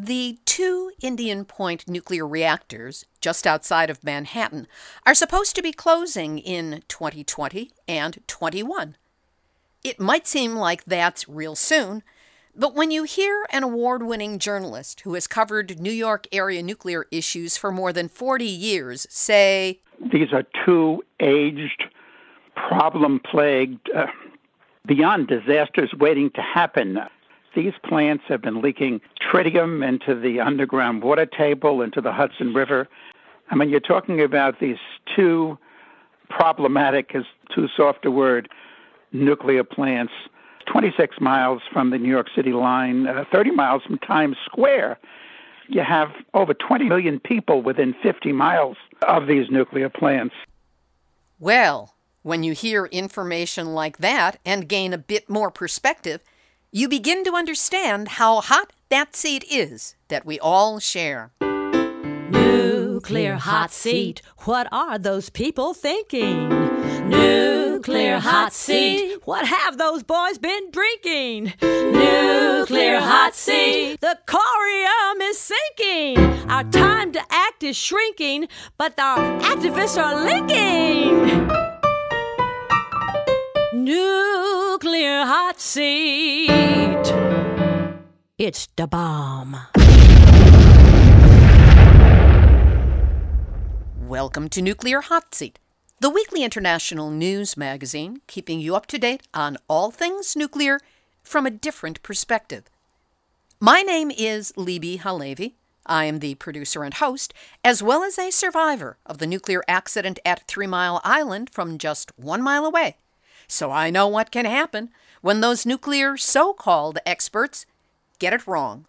The two Indian Point nuclear reactors, just outside of Manhattan, are supposed to be closing in 2020 and 21. It might seem like that's real soon, but when you hear an award winning journalist who has covered New York area nuclear issues for more than 40 years say, These are two aged, problem plagued, uh, beyond disasters waiting to happen. These plants have been leaking tritium into the underground water table, into the Hudson River. I mean, you're talking about these two problematic, is too soft a word, nuclear plants, 26 miles from the New York City line, uh, 30 miles from Times Square. You have over 20 million people within 50 miles of these nuclear plants. Well, when you hear information like that and gain a bit more perspective, you begin to understand how hot that seat is that we all share. Nuclear hot seat, what are those people thinking? Nuclear hot seat, what have those boys been drinking? Nuclear hot seat, the corium is sinking. Our time to act is shrinking, but our activists are linking. Nuclear hot seat. It's the bomb. Welcome to Nuclear Hot Seat, the weekly international news magazine keeping you up to date on all things nuclear from a different perspective. My name is Libbe HaLevy. I am the producer and host, as well as a survivor of the nuclear accident at Three Mile Island from just one mile away. So I know what can happen when those nuclear so called experts get it wrong.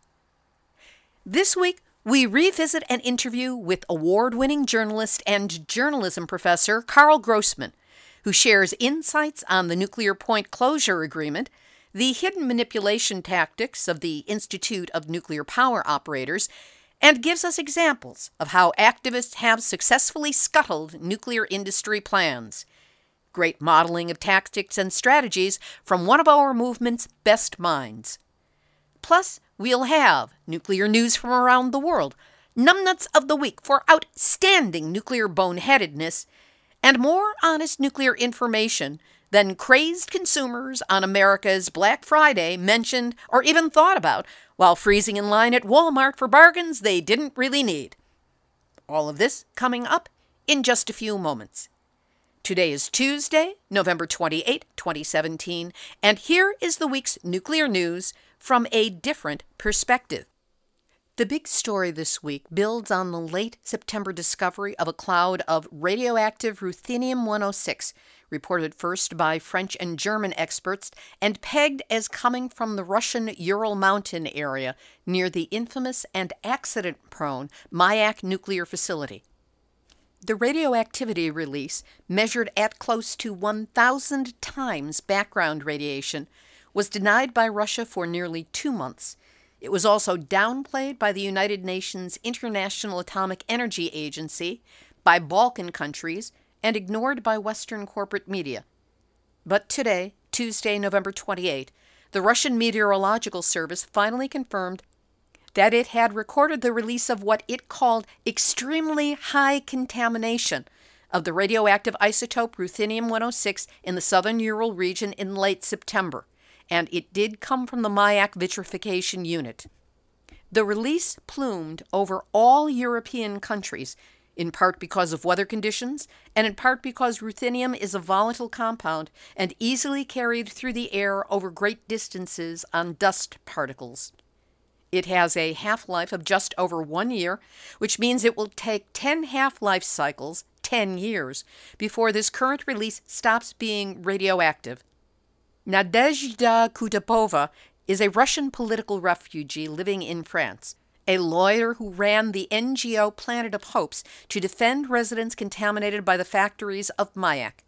This week, we revisit an interview with award winning journalist and journalism professor Karl Grossman, who shares insights on the nuclear point closure agreement, the hidden manipulation tactics of the Institute of Nuclear Power Operators, and gives us examples of how activists have successfully scuttled nuclear industry plans. Great modeling of tactics and strategies from one of our movement's best minds. Plus, we'll have nuclear news from around the world, numbnuts of the week for outstanding nuclear boneheadedness, and more honest nuclear information than crazed consumers on America's Black Friday mentioned or even thought about while freezing in line at Walmart for bargains they didn't really need. All of this coming up in just a few moments. Today is Tuesday, November 28, 2017, and here is the week's nuclear news from a different perspective. The big story this week builds on the late September discovery of a cloud of radioactive ruthenium 106, reported first by French and German experts and pegged as coming from the Russian Ural Mountain area near the infamous and accident prone Mayak nuclear facility. The radioactivity release, measured at close to 1,000 times background radiation, was denied by Russia for nearly two months. It was also downplayed by the United Nations International Atomic Energy Agency, by Balkan countries, and ignored by Western corporate media. But today, Tuesday, November 28, the Russian Meteorological Service finally confirmed that it had recorded the release of what it called extremely high contamination of the radioactive isotope ruthenium 106 in the southern Ural region in late September, and it did come from the Mayak vitrification unit. The release plumed over all European countries, in part because of weather conditions, and in part because ruthenium is a volatile compound and easily carried through the air over great distances on dust particles. It has a half life of just over one year, which means it will take 10 half life cycles, 10 years, before this current release stops being radioactive. Nadezhda Kutepova is a Russian political refugee living in France, a lawyer who ran the NGO Planet of Hopes to defend residents contaminated by the factories of Mayak.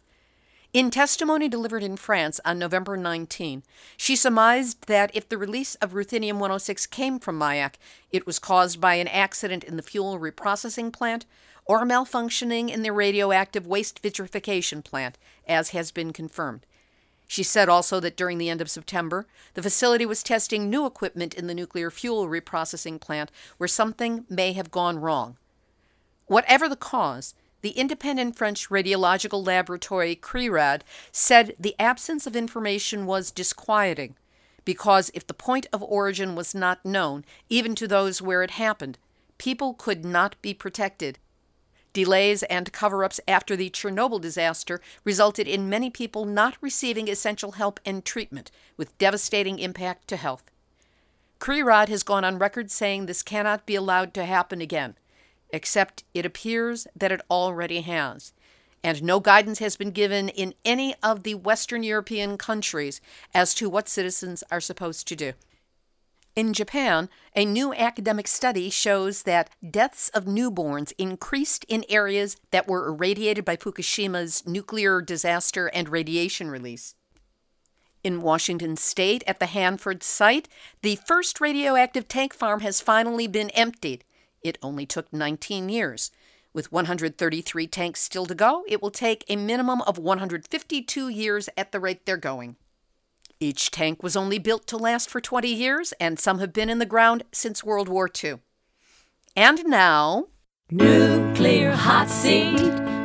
In testimony delivered in France on November 19, she surmised that if the release of ruthenium 106 came from Mayak, it was caused by an accident in the fuel reprocessing plant or malfunctioning in the radioactive waste vitrification plant, as has been confirmed. She said also that during the end of September, the facility was testing new equipment in the nuclear fuel reprocessing plant where something may have gone wrong. Whatever the cause, the independent French radiological laboratory CRIRAD said the absence of information was disquieting because if the point of origin was not known, even to those where it happened, people could not be protected Delays and cover ups after the Chernobyl disaster resulted in many people not receiving essential help and treatment, with devastating impact to health. CRIRAD has gone on record saying this cannot be allowed to happen again, except it appears that it already has. And no guidance has been given in any of the Western European countries as to what citizens are supposed to do. In Japan, a new academic study shows that deaths of newborns increased in areas that were irradiated by Fukushima's nuclear disaster and radiation release. In Washington state, at the Hanford site, the first radioactive tank farm has finally been emptied. It only took 19 years. With 133 tanks still to go, it will take a minimum of 152 years at the rate they're going. Each tank was only built to last for 20 years, and some have been in the ground since World War II. And now. Nuclear hot seat,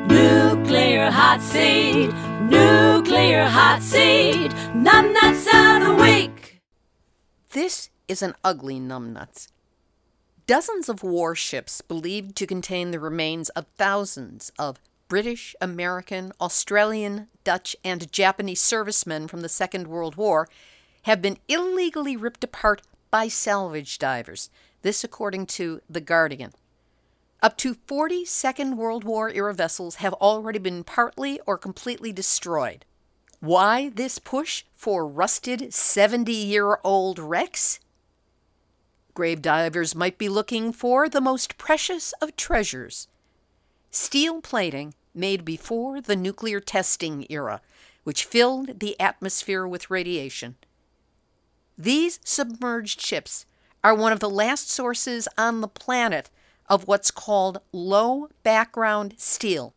nuclear hot seat, nuclear hot seat, numbnuts of the week. This is an ugly numbnuts. Dozens of warships believed to contain the remains of thousands of British, American, Australian, Dutch, and Japanese servicemen from the Second World War have been illegally ripped apart by salvage divers. This, according to The Guardian. Up to 40 Second World War era vessels have already been partly or completely destroyed. Why this push for rusted 70 year old wrecks? Grave divers might be looking for the most precious of treasures steel plating made before the nuclear testing era, which filled the atmosphere with radiation. These submerged ships are one of the last sources on the planet of what's called low background steel,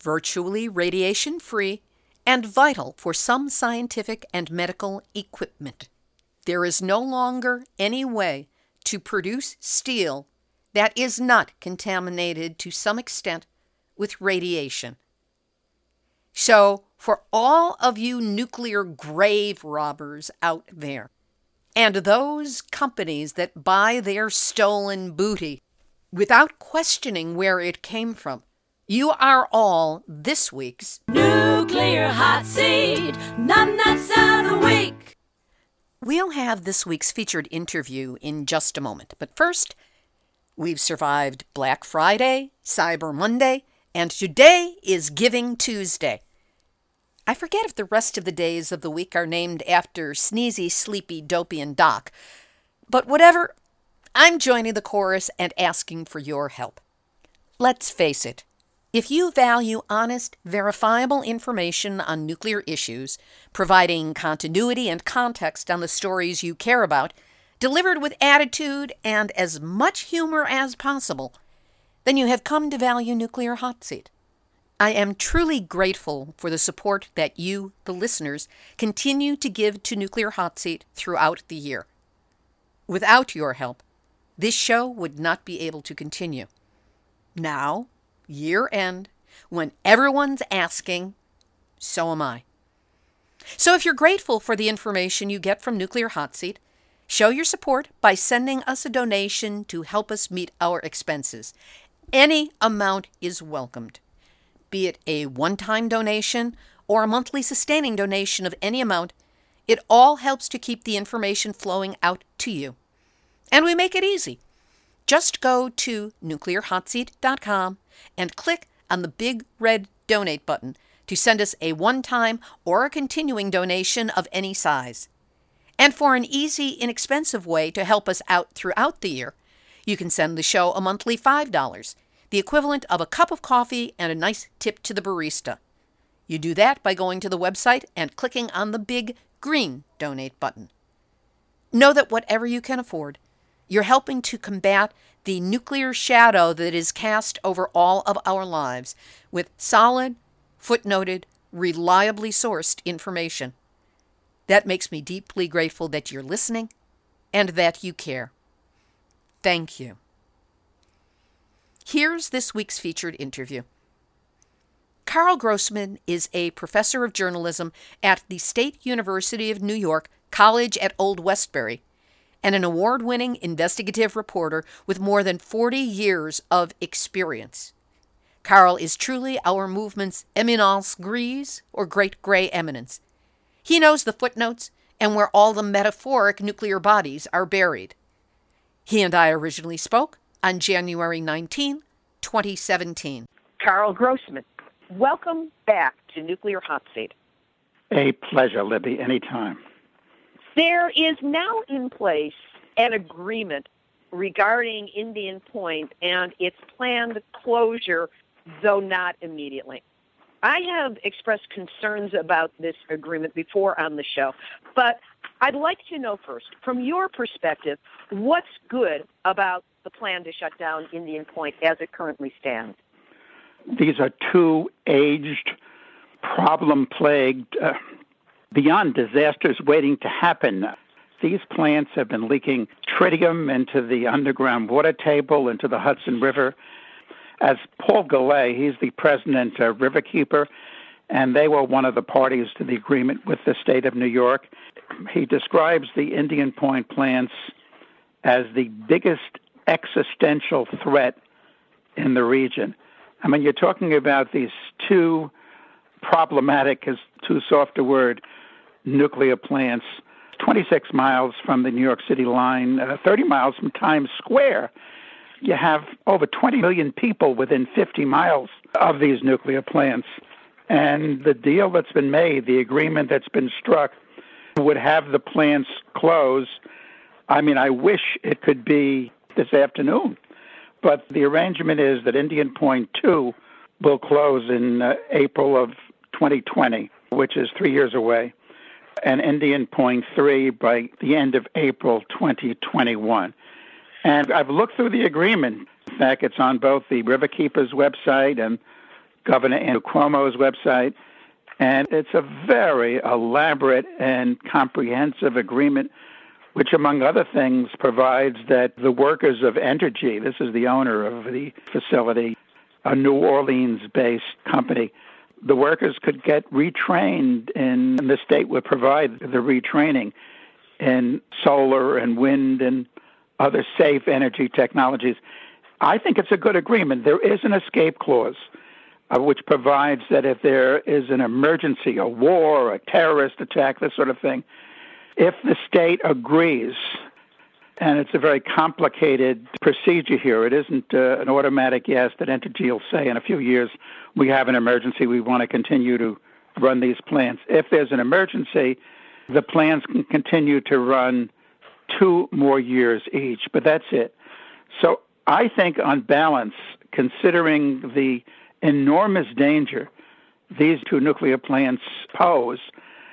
virtually radiation free and vital for some scientific and medical equipment. There is no longer any way to produce steel that is not contaminated to some extent with radiation. So, for all of you nuclear grave robbers out there, and those companies that buy their stolen booty without questioning where it came from, you are all this week's Nuclear Hot Seat, Numbnuts of the Week. We'll have this week's featured interview in just a moment, but first, We've survived Black Friday, Cyber Monday, and today is Giving Tuesday. I forget if the rest of the days of the week are named after Sneezy, Sleepy, Dopey, and Doc, but whatever, I'm joining the chorus and asking for your help. Let's face it, if you value honest, verifiable information on nuclear issues, providing continuity and context on the stories you care about, delivered with attitude and as much humor as possible, then you have come to value Nuclear Hot Seat. I am truly grateful for the support that you, the listeners, continue to give to Nuclear Hot Seat throughout the year. Without your help, this show would not be able to continue. Now, year end, when everyone's asking, so am I. So if you're grateful for the information you get from Nuclear Hot Seat, Show your support by sending us a donation to help us meet our expenses. Any amount is welcomed, be it a one time donation or a monthly sustaining donation of any amount. It all helps to keep the information flowing out to you. And we make it easy. Just go to nuclearhotseat.com and click on the big red donate button to send us a one time or a continuing donation of any size. And for an easy, inexpensive way to help us out throughout the year, you can send the show a monthly $5, the equivalent of a cup of coffee and a nice tip to the barista. You do that by going to the website and clicking on the big green donate button. Know that whatever you can afford, you're helping to combat the nuclear shadow that is cast over all of our lives with solid, footnoted, reliably sourced information. That makes me deeply grateful that you're listening and that you care. Thank you. Here's this week's featured interview. Karl Grossman is a professor of journalism at the State University of New York College at Old Westbury and an award winning investigative reporter with more than 40 years of experience. Karl is truly our movement's eminence grise, or great gray eminence. He knows the footnotes and where all the metaphoric nuclear bodies are buried. He and I originally spoke on January 19, 2017. Karl Grossman, welcome back to Nuclear Hot Seat. A pleasure, Libby, anytime. There is now in place an agreement regarding Indian Point and its planned closure, though not immediately. I have expressed concerns about this agreement before on the show, but I'd like to know first, from your perspective, what's good about the plan to shut down Indian Point as it currently stands? These are two aged, problem plagued, uh, beyond disasters waiting to happen. These plants have been leaking tritium into the underground water table, into the Hudson River. As Paul Gallay, he's the president uh, of Riverkeeper, and they were one of the parties to the agreement with the state of New York. He describes the Indian Point plants as the biggest existential threat in the region. I mean, you're talking about these two problematic, is too soft a word, nuclear plants, 26 miles from the New York City line, uh, 30 miles from Times Square. You have over 20 million people within 50 miles of these nuclear plants. And the deal that's been made, the agreement that's been struck, would have the plants close. I mean, I wish it could be this afternoon. But the arrangement is that Indian Point 2 will close in uh, April of 2020, which is three years away and Indian Point 3 by the end of April 2021. And I've looked through the agreement. In fact, it's on both the Riverkeepers website and Governor Andrew Cuomo's website. And it's a very elaborate and comprehensive agreement, which, among other things, provides that the workers of Entergy, this is the owner of the facility, a New Orleans based company, the workers could get retrained, and the state would provide the retraining in solar and wind and other safe energy technologies. I think it's a good agreement. There is an escape clause uh, which provides that if there is an emergency, a war, a terrorist attack, this sort of thing, if the state agrees and it's a very complicated procedure here. It isn't uh, an automatic yes that Entergy will say in a few years, we have an emergency, we want to continue to run these plants. If there's an emergency, the plants can continue to run two more years each, but that's it. So I think, on balance, considering the enormous danger these two nuclear plants pose,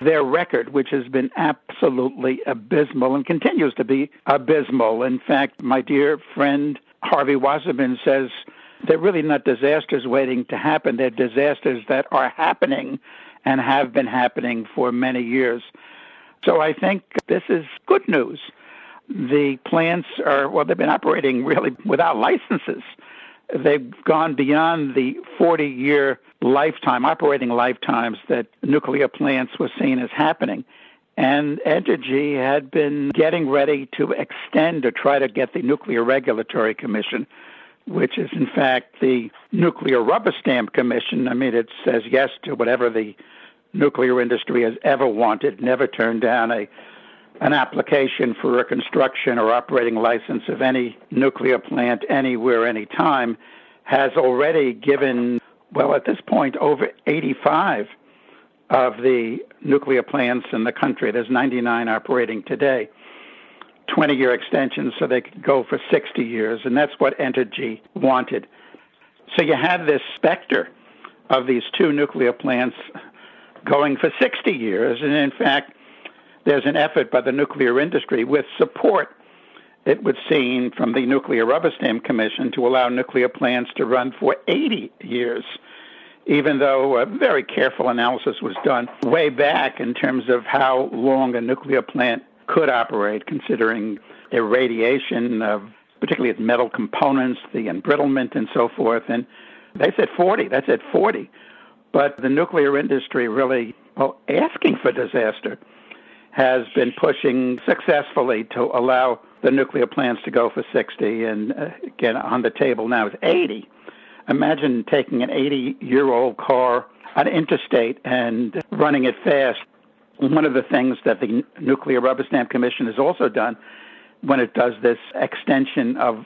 their record, which has been absolutely abysmal and continues to be abysmal. In fact, my dear friend Harvey Wasserman says they're really not disasters waiting to happen. They're disasters that are happening and have been happening for many years. So I think this is good news. The plants are, well, they've been operating really without licenses. They've gone beyond the 40 year lifetime, operating lifetimes that nuclear plants were seen as happening. And Entergy had been getting ready to extend or try to get the Nuclear Regulatory Commission, which is in fact the Nuclear Rubber Stamp Commission. I mean, it says yes to whatever the nuclear industry has ever wanted, never turned down a an application for a construction or operating license of any nuclear plant anywhere, anytime, has already given well, at this point, over 85 of the nuclear plants in the country. There's 99 operating today. 20 year extensions so they could go for 60 years, and that's what Entergy wanted. So you had this specter of these two nuclear plants going for 60 years, and in fact, there's an effort by the nuclear industry with support, it would seem, from the Nuclear Rubber Stamp Commission to allow nuclear plants to run for 80 years. even though a very careful analysis was done way back in terms of how long a nuclear plant could operate, considering irradiation of particularly its metal components, the embrittlement, and so forth. And they said 40. That's at 40. But the nuclear industry really, well, asking for disaster, has been pushing successfully to allow the nuclear plants to go for 60. And uh, again, on the table now is 80. Imagine taking an 80 year old car on interstate and running it fast. One of the things that the Nuclear Rubber Stamp Commission has also done when it does this extension of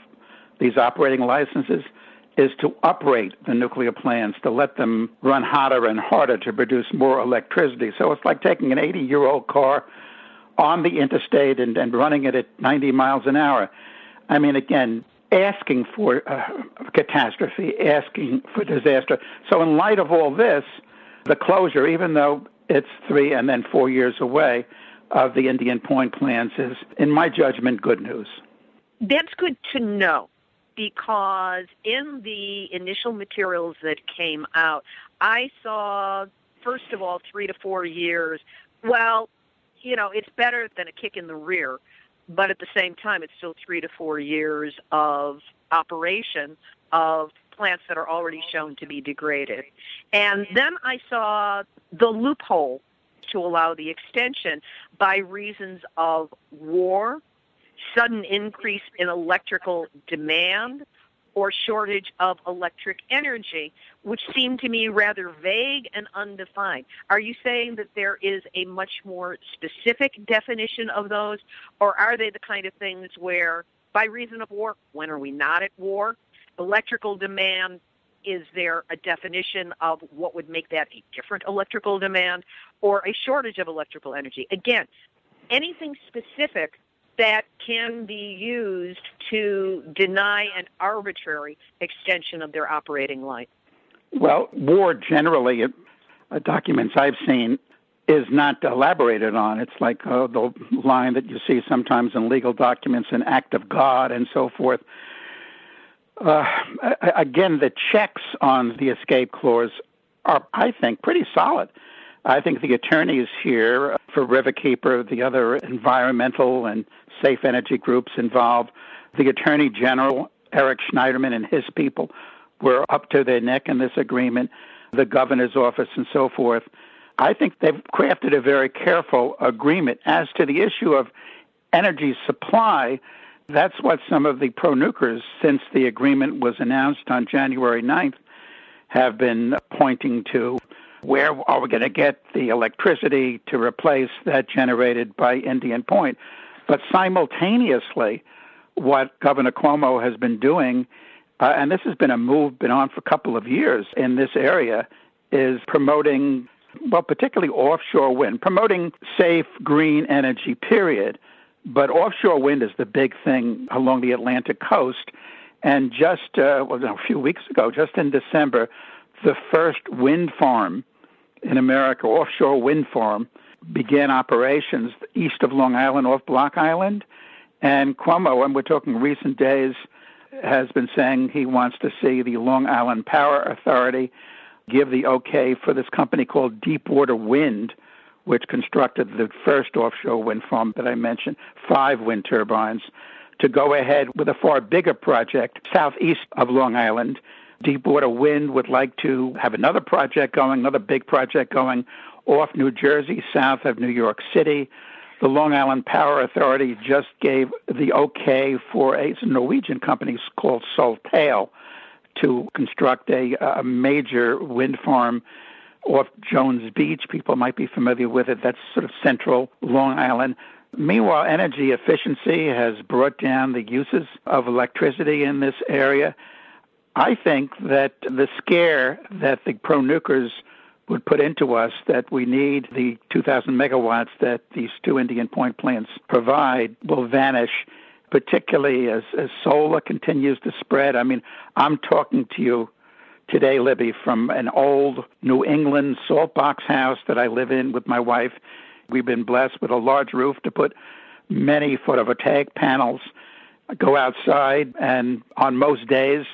these operating licenses is to uprate the nuclear plants, to let them run hotter and harder to produce more electricity. So it's like taking an 80 year old car on the interstate and, and running it at 90 miles an hour. I mean, again, asking for uh, catastrophe, asking for disaster. So, in light of all this, the closure, even though it's three and then four years away, of the Indian Point plants is, in my judgment, good news. That's good to know because in the initial materials that came out, I saw, first of all, three to four years. Well, you know, it's better than a kick in the rear, but at the same time, it's still three to four years of operation of plants that are already shown to be degraded. And then I saw the loophole to allow the extension by reasons of war sudden increase in electrical demand or shortage of electric energy, which seem to me rather vague and undefined. Are you saying that there is a much more specific definition of those, or are they the kind of things where, by reason of war, when are we not at war? Electrical demand, is there a definition of what would make that a different electrical demand or a shortage of electrical energy? Again, anything specific that can be used to deny an arbitrary extension of their operating life? Well, war generally, uh, documents I've seen, is not elaborated on. It's like uh, the line that you see sometimes in legal documents, an act of God, and so forth. Uh, again, the checks on the escape clause are, I think, pretty solid. I think the attorneys here for Riverkeeper, the other environmental and safe energy groups involved. The Attorney General, Eric Schneiderman, and his people were up to their neck in this agreement, the governor's office, and so forth. I think they've crafted a very careful agreement as to the issue of energy supply. That's what some of the pro nukers, since the agreement was announced on January 9th, have been pointing to. Where are we going to get the electricity to replace that generated by Indian Point? But simultaneously, what Governor Cuomo has been doing, uh, and this has been a move been on for a couple of years in this area, is promoting, well, particularly offshore wind, promoting safe green energy, period. But offshore wind is the big thing along the Atlantic coast. And just uh, well, a few weeks ago, just in December, the first wind farm in America, offshore wind farm, began operations east of Long Island off Block Island. And Cuomo, and we're talking recent days, has been saying he wants to see the Long Island Power Authority give the okay for this company called Deepwater Wind, which constructed the first offshore wind farm that I mentioned, five wind turbines, to go ahead with a far bigger project southeast of Long Island. Deepwater Wind would like to have another project going, another big project going off New Jersey, south of New York City. The Long Island Power Authority just gave the okay for a Norwegian company called Statoil to construct a, a major wind farm off Jones Beach. People might be familiar with it. That's sort of central Long Island. Meanwhile, energy efficiency has brought down the uses of electricity in this area. I think that the scare that the pro nukers would put into us that we need the 2,000 megawatts that these two Indian Point plants provide will vanish, particularly as, as solar continues to spread. I mean, I'm talking to you today, Libby, from an old New England salt box house that I live in with my wife. We've been blessed with a large roof to put many photovoltaic panels. I go outside, and on most days,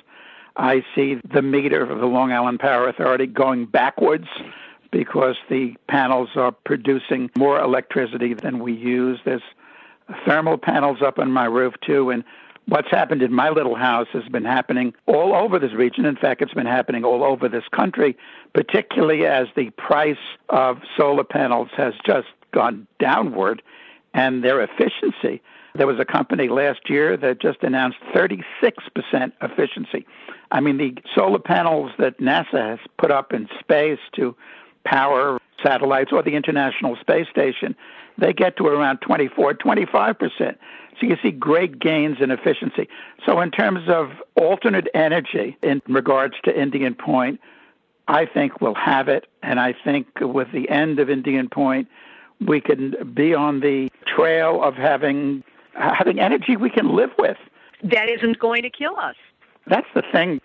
I see the meter of the Long Island Power Authority going backwards because the panels are producing more electricity than we use. There's thermal panels up on my roof too, and what's happened in my little house has been happening all over this region. In fact, it's been happening all over this country, particularly as the price of solar panels has just gone downward and their efficiency. There was a company last year that just announced 36% efficiency. I mean, the solar panels that NASA has put up in space to power satellites or the International Space Station, they get to around 24, 25%. So you see great gains in efficiency. So, in terms of alternate energy in regards to Indian Point, I think we'll have it. And I think with the end of Indian Point, we can be on the trail of having having energy we can live with. That isn't going to kill us. That's the thing.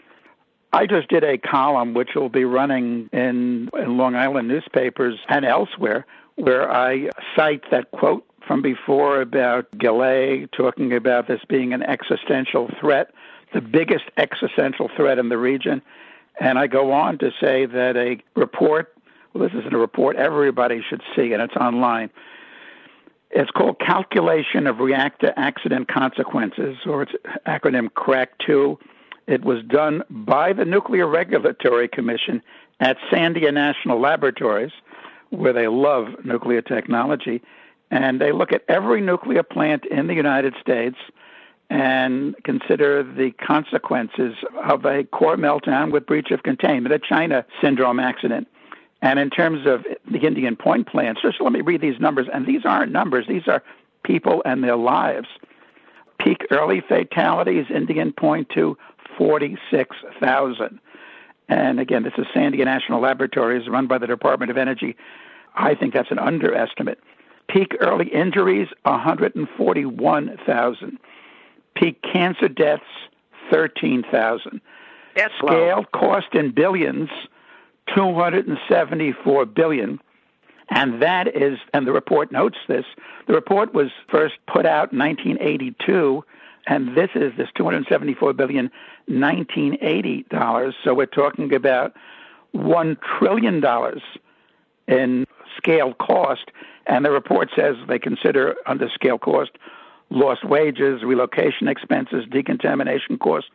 I just did a column which will be running in, in Long Island newspapers and elsewhere where I cite that quote from before about Gallay talking about this being an existential threat, the biggest existential threat in the region. And I go on to say that a report, well, this isn't a report everybody should see, and it's online. It's called Calculation of Reactor Accident Consequences, or its acronym CRAC 2 it was done by the Nuclear Regulatory Commission at Sandia National Laboratories, where they love nuclear technology. And they look at every nuclear plant in the United States and consider the consequences of a core meltdown with breach of containment, a China syndrome accident. And in terms of the Indian Point plants, just let me read these numbers. And these aren't numbers, these are people and their lives. Peak early fatalities, Indian Point 2, 46,000. And again, this is Sandia National Laboratories run by the Department of Energy. I think that's an underestimate. Peak early injuries, 141,000. Peak cancer deaths, 13,000. That's Scale low. cost in billions, 274 billion. And that is, and the report notes this, the report was first put out in 1982 and this is this 274 billion 1980 dollars so we're talking about 1 trillion dollars in scale cost and the report says they consider under scale cost lost wages relocation expenses decontamination costs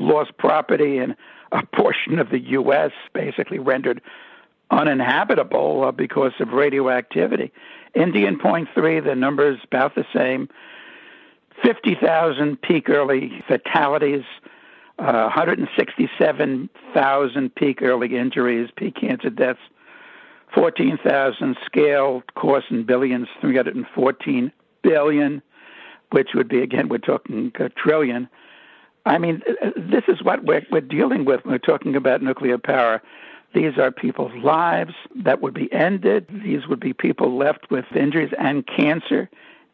lost property in a portion of the US basically rendered uninhabitable uh, because of radioactivity Indian Point 3 the numbers about the same 50,000 peak early fatalities, uh, 167,000 peak early injuries, peak cancer deaths, 14,000 scale cost in billions, 314 billion, which would be, again, we're talking a trillion. I mean, uh, uh, this is what we're, we're dealing with when we're talking about nuclear power. These are people's lives that would be ended. These would be people left with injuries and cancer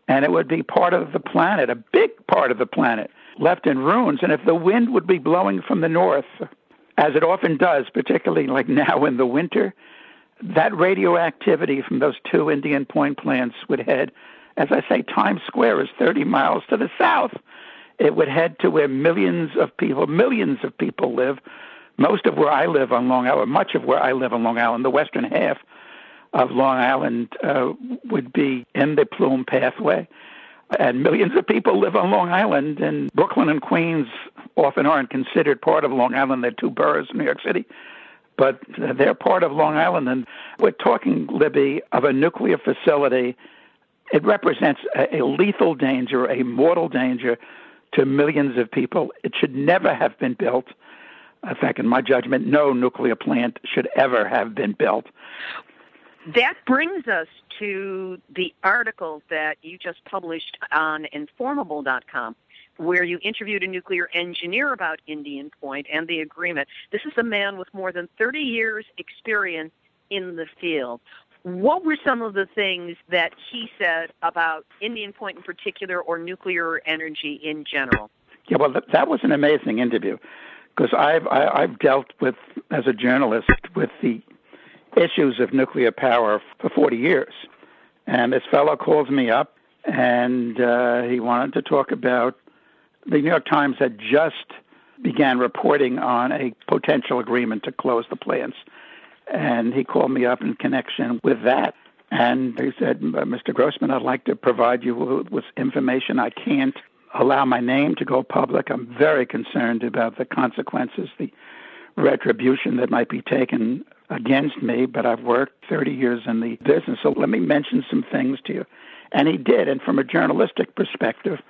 and it would be part of the planet, a big part of the planet, left in ruins. And if the wind would be blowing from the north, as it often does, particularly like now in the winter, that radioactivity from those two Indian Point plants would head, as I say, Times Square is 30 miles to the south. It would head to where millions of people, millions of people live. Most of where I live on Long Island, much of where I live on Long Island, the western half, of Long Island uh, would be in the plume pathway. And millions of people live on Long Island, and Brooklyn and Queens often aren't considered part of Long Island. They're two boroughs of New York City, but they're part of Long Island. And we're talking, Libby, of a nuclear facility. It represents a, a lethal danger, a mortal danger to millions of people. It should never have been built. In fact, in my judgment, no nuclear plant should ever have been built. That brings us to the article that you just published on enformable.com where you interviewed a nuclear engineer about Indian Point and the agreement. This is a man with more than 30 years experience in the field. What were some of the things that he said about Indian Point in particular or nuclear energy in general? Yeah, well, that was an amazing interview because I've I, have dealt with as a journalist with the issues of nuclear power for 40 years. And this fellow calls me up and uh, he wanted to talk about the New York Times had just began reporting on a potential agreement to close the plants. And he called me up in connection with that. And he said, Mr. Uh, Grossman, I'd like to provide you with information. I can't allow my name to go public. I'm very concerned about the consequences, the retribution that might be taken against me, but I've worked 30 years in the business. So let me mention some things to you. And he did. And from a journalistic perspective,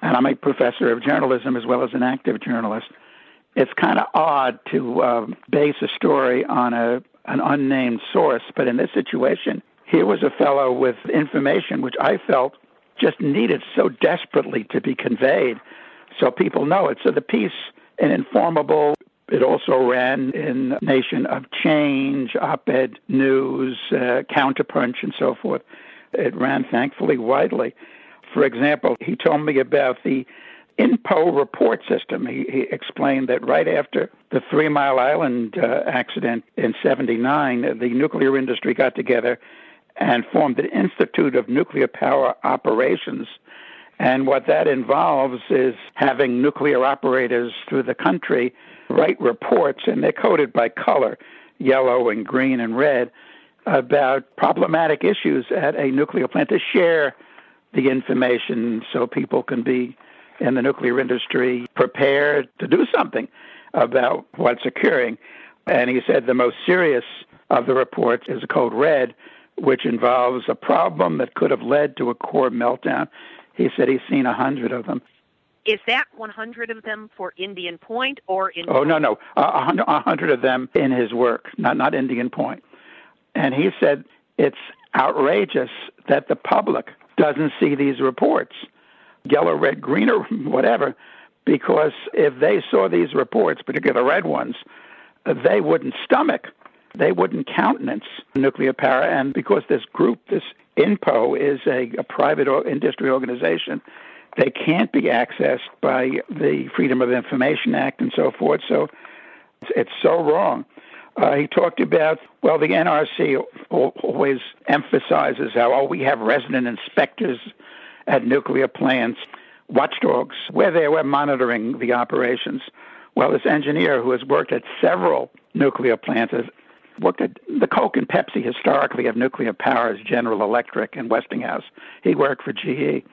and I'm a professor of journalism as well as an active journalist, it's kind of odd to uh, base a story on a an unnamed source. But in this situation, here was a fellow with information which I felt just needed so desperately to be conveyed so people know it. So the piece, an Enformable it also ran in Nation of Change, Op Ed News, uh, Counterpunch, and so forth. It ran thankfully widely. For example, he told me about the INPO report system. He, he explained that right after the Three Mile Island uh, accident in 79, the nuclear industry got together and formed an Institute of Nuclear Power Operations. And what that involves is having nuclear operators through the country write reports, and they're coded by color yellow and green and red about problematic issues at a nuclear plant to share the information so people can be in the nuclear industry prepared to do something about what's occurring. And he said the most serious of the reports is Code Red, which involves a problem that could have led to a core meltdown. He said he's seen a hundred of them. Is that 100 of them for Indian Point or in? Oh no, no, a hundred of them in his work, not not Indian Point. And he said it's outrageous that the public doesn't see these reports, yellow, red, green, or whatever, because if they saw these reports, particularly the red ones, they wouldn't stomach, they wouldn't countenance nuclear power. And because this group, this INPO, is a, a private industry organization, they can't be accessed by the Freedom of Information Act and so forth. So it's, it's so wrong. Uh, he talked about, well, the NRC always emphasizes how, oh, we have resident inspectors at nuclear plants, watchdogs, where they were monitoring the operations. Well, this engineer who has worked at several nuclear plants has worked at the Coke and Pepsi historically of nuclear power as General Electric and Westinghouse. He worked for GE.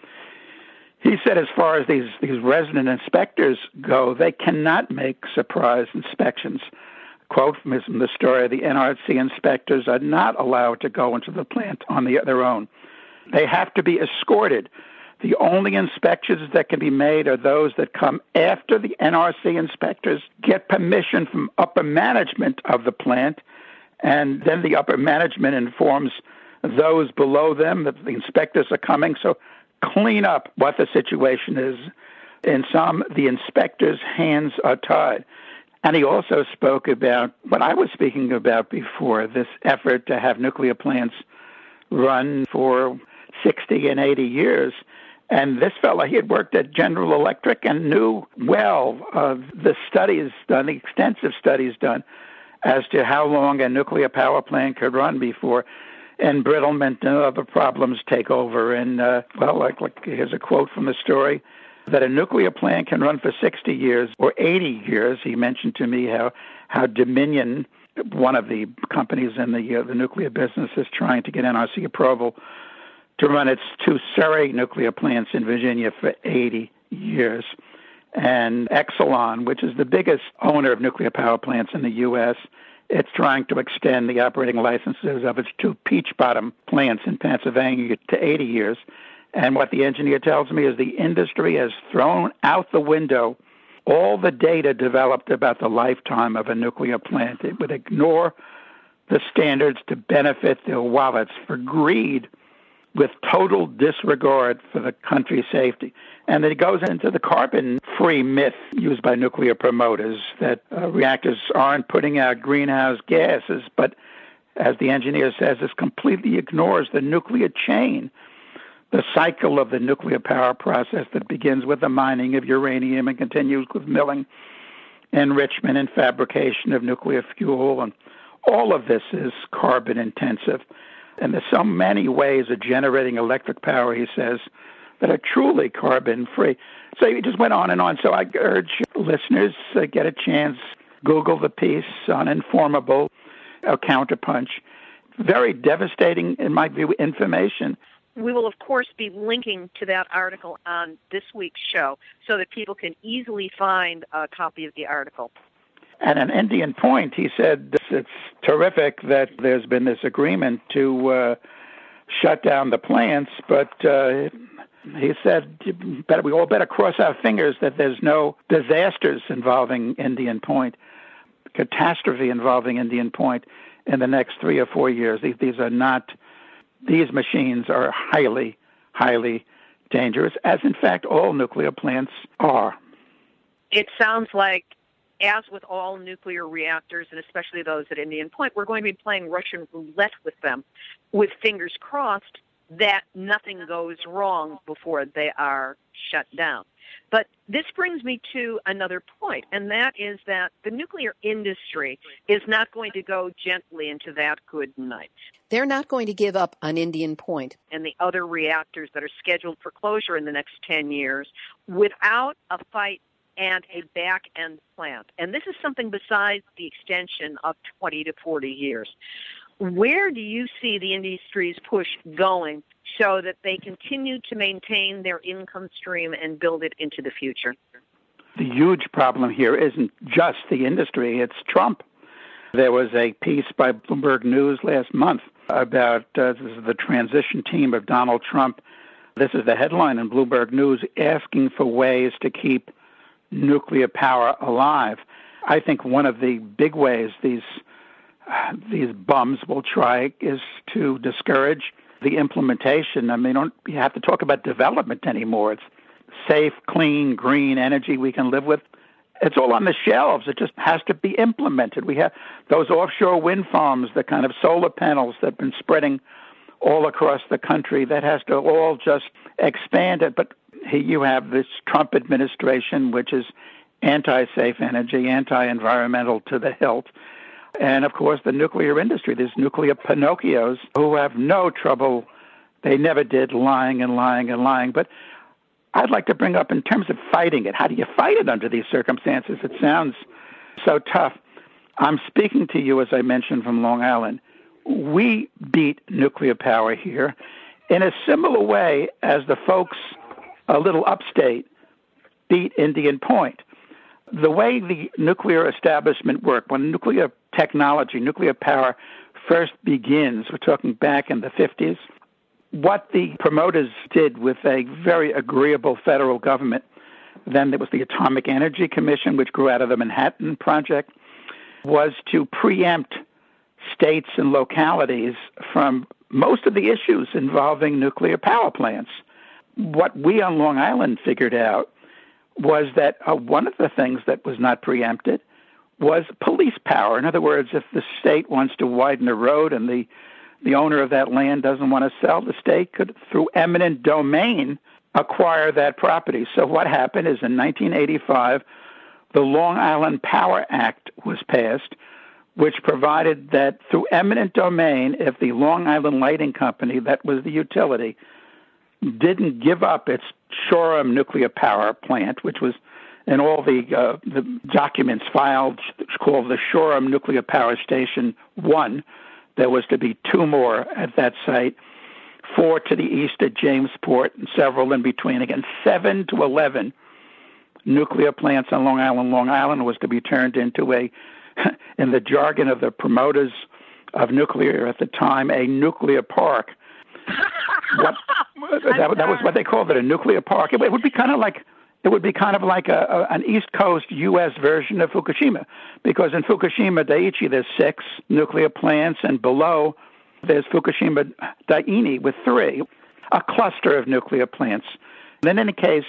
He said, as far as these, these resident inspectors go, they cannot make surprise inspections. Quote from the story the NRC inspectors are not allowed to go into the plant on the, their own. They have to be escorted. The only inspections that can be made are those that come after the NRC inspectors get permission from upper management of the plant, and then the upper management informs those below them that the inspectors are coming. So clean up what the situation is. In some, the inspectors' hands are tied. And he also spoke about what I was speaking about before this effort to have nuclear plants run for 60 and 80 years. And this fellow, he had worked at General Electric and knew well of the studies done, the extensive studies done as to how long a nuclear power plant could run before embrittlement and other problems take over. And uh, well, like, like here's a quote from the story that a nuclear plant can run for 60 years or 80 years. He mentioned to me how how Dominion, one of the companies in the uh, the nuclear business, is trying to get NRC approval to run its two Surrey nuclear plants in Virginia for 80 years. And Exelon, which is the biggest owner of nuclear power plants in the U.S., it's trying to extend the operating licenses of its two Peach Bottom plants in Pennsylvania to 80 years. And what the engineer tells me is the industry has thrown out the window all the data developed about the lifetime of a nuclear plant. It would ignore the standards to benefit their wallets for greed with total disregard for the country's safety. And it goes into the carbon free myth used by nuclear promoters that uh, reactors aren't putting out greenhouse gases, but as the engineer says, this completely ignores the nuclear chain, the cycle of the nuclear power process that begins with the mining of uranium and continues with milling, enrichment, and fabrication of nuclear fuel. And all of this is carbon intensive. And there's so many ways of generating electric power, he says, that are truly carbon free. So he just went on and on. So I urge listeners get a chance, Google the piece on Enformable a Counterpunch. Very devastating, in my view, information. We will, of course, be linking to that article on this week's show so that people can easily find a copy of the article. At an Indian Point, he said it's terrific that there's been this agreement to uh, shut down the plants, but uh, he said better, we all better cross our fingers that there's no disasters involving Indian Point, catastrophe involving Indian Point in the next three or four years. These, these are not, these machines are highly, highly dangerous, as in fact all nuclear plants are. It sounds like as with all nuclear reactors, and especially those at Indian Point, we're going to be playing Russian roulette with them, with fingers crossed that nothing goes wrong before they are shut down. But this brings me to another point, and that is that the nuclear industry is not going to go gently into that good night. They're not going to give up on Indian Point. And the other reactors that are scheduled for closure in the next 10 years without a fight and a back end plant. And this is something besides the extension of 20 to 40 years. Where do you see the industry's push going so that they continue to maintain their income stream and build it into the future? The huge problem here isn't just the industry, it's Trump. There was a piece by Bloomberg News last month about uh, the transition team of Donald Trump. This is the headline in Bloomberg News asking for ways to keep nuclear power alive. I think one of the big ways these these bums will try is to discourage the implementation. I mean, don't you have to talk about development anymore. It's safe, clean, green energy we can live with. It's all on the shelves. It just has to be implemented. We have those offshore wind farms, the kind of solar panels that have been spreading all across the country. That has to all just expand it. But you have this Trump administration, which is anti safe energy, anti environmental to the hilt. And of course, the nuclear industry, these nuclear Pinocchios who have no trouble, they never did lying and lying and lying. But I'd like to bring up in terms of fighting it, how do you fight it under these circumstances? It sounds so tough. I'm speaking to you, as I mentioned, from Long Island. We beat nuclear power here in a similar way as the folks a little upstate beat Indian Point. The way the nuclear establishment worked, when nuclear technology, nuclear power first begins, we're talking back in the 50s, what the promoters did with a very agreeable federal government, then there was the Atomic Energy Commission, which grew out of the Manhattan Project, was to preempt states and localities from most of the issues involving nuclear power plants what we on Long Island figured out was that uh, one of the things that was not preempted was police power. In other words, if the state wants to widen a road and the the owner of that land doesn't want to sell, the state could, through eminent domain, acquire that property. So what happened is in 1985, the Long Island Power Act was passed, which provided that through eminent domain, if the Long Island Lighting Company, that was the utility, didn't give up its Shoreham nuclear power plant, which was in all the uh, the documents filed called the Shoreham Nuclear Power Station One. There was to be two more at that site, four to the east at Jamesport, and several in between. Again, seven to eleven nuclear plants on Long Island. Long Island was to be turned into a, in the jargon of the promoters of nuclear at the time, a nuclear park what, that, that was what they called it, a nuclear park. It, it would be kind of like it would be kind of like a, a, an East Coast U.S. version of Fukushima, because in Fukushima Daiichi there's six nuclear plants, and below there's Fukushima Daini with three, a cluster of nuclear plants. in any case,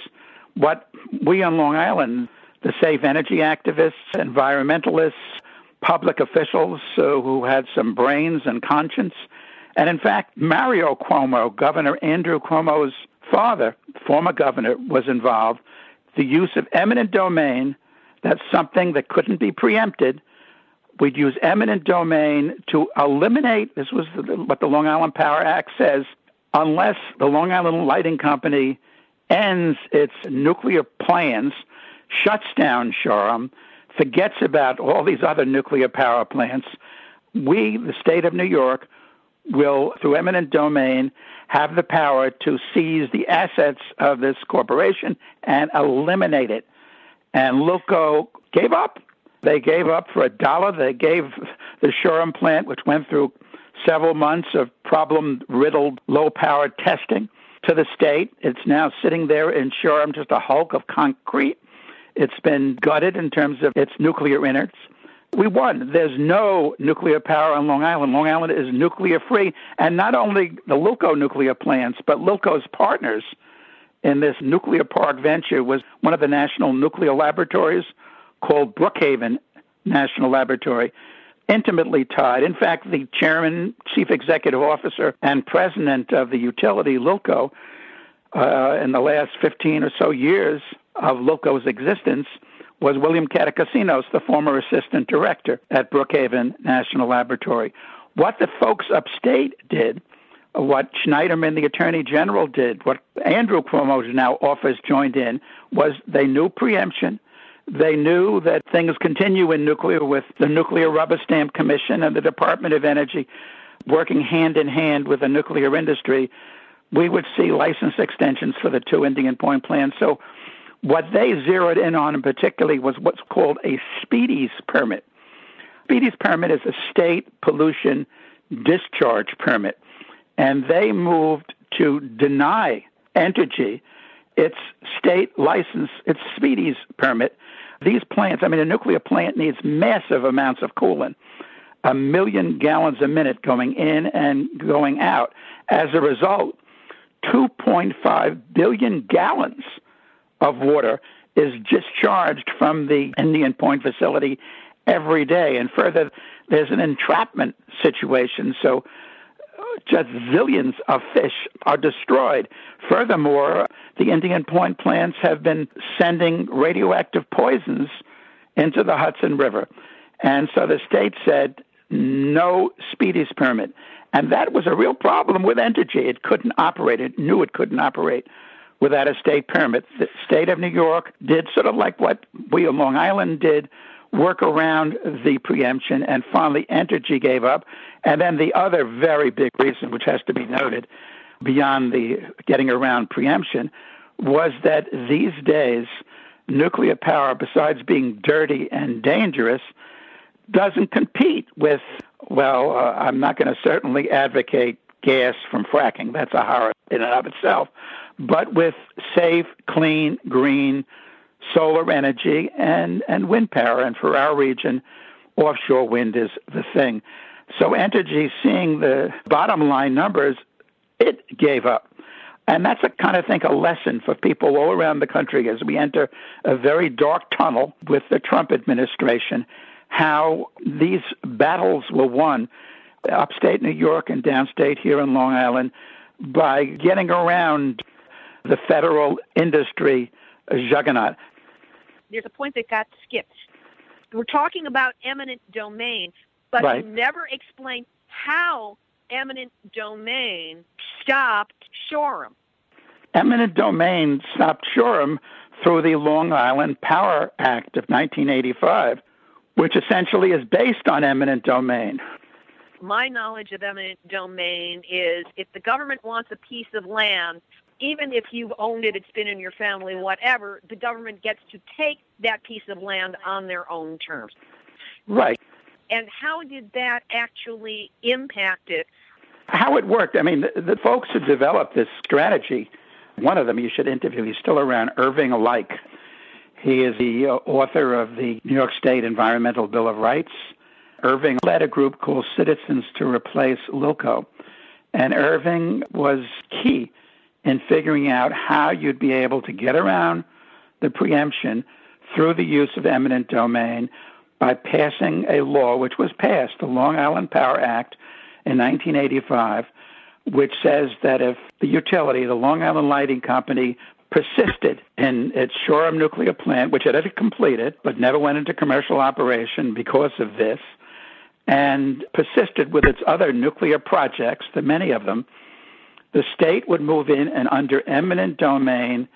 what we on Long Island, the safe energy activists, environmentalists, public officials uh, who had some brains and conscience, and in fact, Mario Cuomo, Governor Andrew Cuomo's father, former governor, was involved. The use of eminent domain, that's something that couldn't be preempted. We'd use eminent domain to eliminate, this was what the Long Island Power Act says, unless the Long Island Lighting Company ends its nuclear plans shuts down Shoreham, forgets about all these other nuclear power plants. We, the state of New York, will, through eminent domain, have the power to seize the assets of this corporation and eliminate it. And Lilco gave up. They gave up for a dollar. They gave the Shoreham plant, which went through several months of problem riddled low power testing, to the state. It's now sitting there in Shoreham, just a hulk of concrete. It's been gutted in terms of its nuclear innards. We won. There's no nuclear power on Long Island. Long Island is nuclear free. And not only the Lilco nuclear plants, but Lilco's partners in this nuclear park venture was one of the national nuclear laboratories called Brookhaven National Laboratory, intimately tied. In fact, the chairman, chief executive officer, and president of the utility, Lilco, uh, in the last 15 or so years of Lilco's existence, was William Catacosinos, the former assistant director at Brookhaven National Laboratory. What the folks upstate did, what Schneiderman, the attorney general, did, what Andrew Cuomo now office joined in, was they knew preemption. They knew that things continue in nuclear with the Nuclear Rubber Stamp Commission and the Department of Energy working hand in hand with the nuclear industry. We would see license extensions for the two Indian Point plants. So what they zeroed in on in particularly was what's called a SPDES permit. SPDES permit is a state pollution discharge permit, and they moved to deny Entergy its state license, its SPDES permit. These plants, I mean, a nuclear plant needs massive amounts of coolant, a million gallons a minute going in and going out. As a result, 2.5 billion gallons of water is discharged from the Indian Point facility every day. And further, there's an entrapment situation. So uh, just zillions of fish are destroyed. Furthermore, the Indian Point plants have been sending radioactive poisons into the Hudson River. And so the state said, no SPDES permit. And that was a real problem with Entergy. It couldn't operate. It knew it couldn't operate without a state permit. The state of New York did sort of like what we on Long Island did, work around the preemption, and finally Entergy gave up. And then the other very big reason, which has to be noted beyond the getting around preemption, was that these days nuclear power, besides being dirty and dangerous, doesn't compete with, well, uh, I'm not going to certainly advocate gas from fracking. That's a horror in and of itself but with safe, clean, green solar energy and, and wind power. And for our region, offshore wind is the thing. So Entergy, seeing the bottom line numbers, it gave up. And that's a kind of think a lesson for people all around the country as we enter a very dark tunnel with the Trump administration, how these battles were won upstate New York and downstate here in Long Island by getting around the federal industry juggernaut. There's a point that got skipped. We're talking about eminent domain, but right. you never explained how eminent domain stopped Shoreham. Eminent domain stopped Shoreham through the Long Island Power Act of 1985, which essentially is based on eminent domain. My knowledge of eminent domain is if the government wants a piece of land, even if you've owned it, it's been in your family, whatever, the government gets to take that piece of land on their own terms. Right. And how did that actually impact it? How it worked. I mean, the, the folks who developed this strategy, one of them you should interview, he's still around, Irving Like. He is the uh, author of the New York State Environmental Bill of Rights. Irving led a group called Citizens to Replace Lilco. And Irving was key in figuring out how you'd be able to get around the preemption through the use of eminent domain by passing a law which was passed, the Long Island Power Act in 1985, which says that if the utility, the Long Island Lighting Company, persisted in its Shoreham nuclear plant, which it had completed but never went into commercial operation because of this, and persisted with its other nuclear projects, the many of them, the state would move in and under eminent domain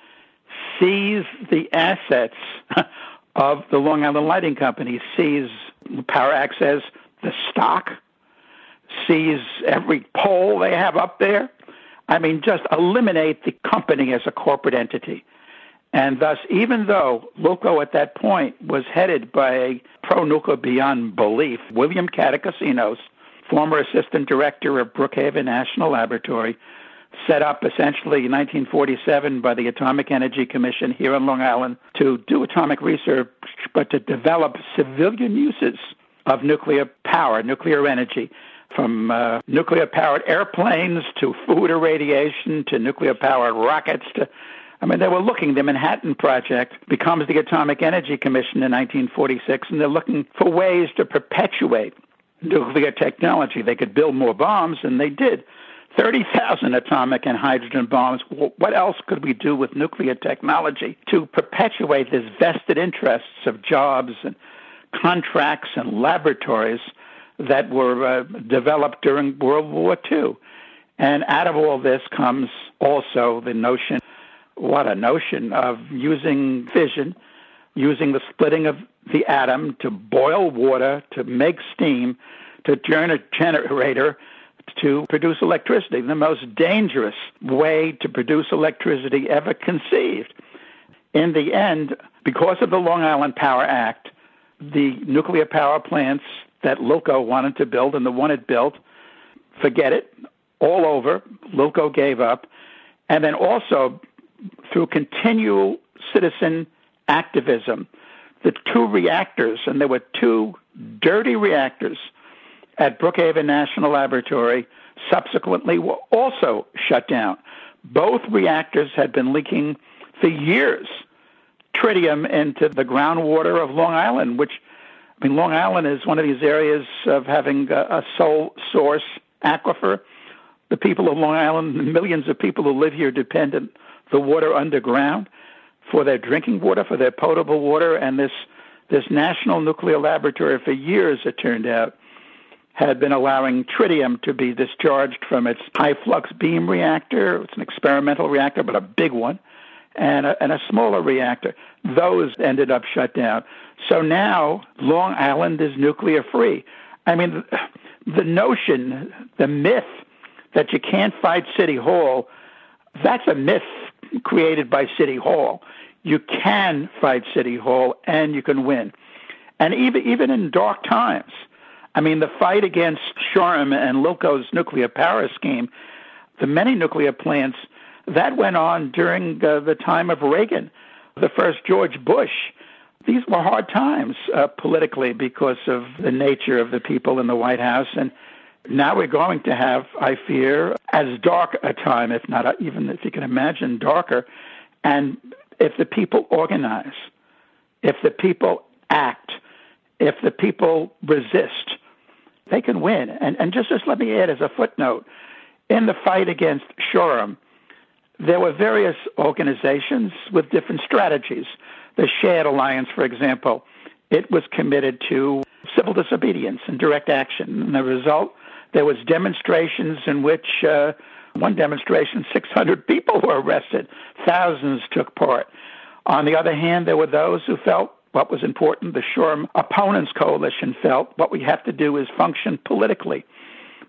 seize the assets of the Long Island Lighting Company, seize power access, the stock, seize every pole they have up there. I mean, just eliminate the company as a corporate entity. And thus, even though Lilco at that point was headed by a pro nuclear beyond belief, William Catacosinos, former assistant director of Brookhaven National Laboratory, set up essentially in 1947 by the Atomic Energy Commission here on Long Island to do atomic research, but to develop civilian uses of nuclear power, nuclear energy, from uh, nuclear powered airplanes to food irradiation to nuclear powered rockets to I mean, they were looking, the Manhattan Project becomes the Atomic Energy Commission in 1946, and they're looking for ways to perpetuate nuclear technology. They could build more bombs, and they did. 30,000 atomic and hydrogen bombs. What else could we do with nuclear technology to perpetuate this vested interests of jobs and contracts and laboratories that were uh, developed during World War II? And out of all this comes also the notion what a notion of using fission, using the splitting of the atom to boil water, to make steam, to turn a generator to produce electricity, the most dangerous way to produce electricity ever conceived. In the end, because of the Long Island Power Act, the nuclear power plants that Lilco wanted to build and the one it built, forget it, all over. Lilco gave up. And then also through continual citizen activism, the two reactors, and there were two dirty reactors at Brookhaven National Laboratory, subsequently were also shut down. Both reactors had been leaking for years tritium into the groundwater of Long Island, which, I mean, Long Island is one of these areas of having a, a sole source aquifer. The people of Long Island, millions of people who live here depend on the water underground for their drinking water, for their potable water, and this this National Nuclear Laboratory for years, it turned out, had been allowing tritium to be discharged from its high flux beam reactor. It's an experimental reactor, but a big one, and a, and a smaller reactor. Those ended up shut down. So now Long Island is nuclear free. I mean, the notion, the myth that you can't fight City Hall, that's a myth created by City Hall. You can fight City Hall and you can win. And even even in dark times, I mean, the fight against Shoreham and Lilco's nuclear power scheme, the many nuclear plants, that went on during uh, the time of Reagan, the first George Bush. These were hard times uh, politically because of the nature of the people in the White House. And now we're going to have, I fear, as dark a time, if not even if you can imagine darker. And if the people organize, if the people act, if the people resist, they can win. And, and just, just let me add as a footnote in the fight against Shoreham, there were various organizations with different strategies. The SHAD Alliance, for example, it was committed to civil disobedience and direct action. And the result, there was demonstrations in which uh, one demonstration, 600 people were arrested, thousands took part. On the other hand, there were those who felt what was important. The Shoreham Opponents Coalition felt what we have to do is function politically.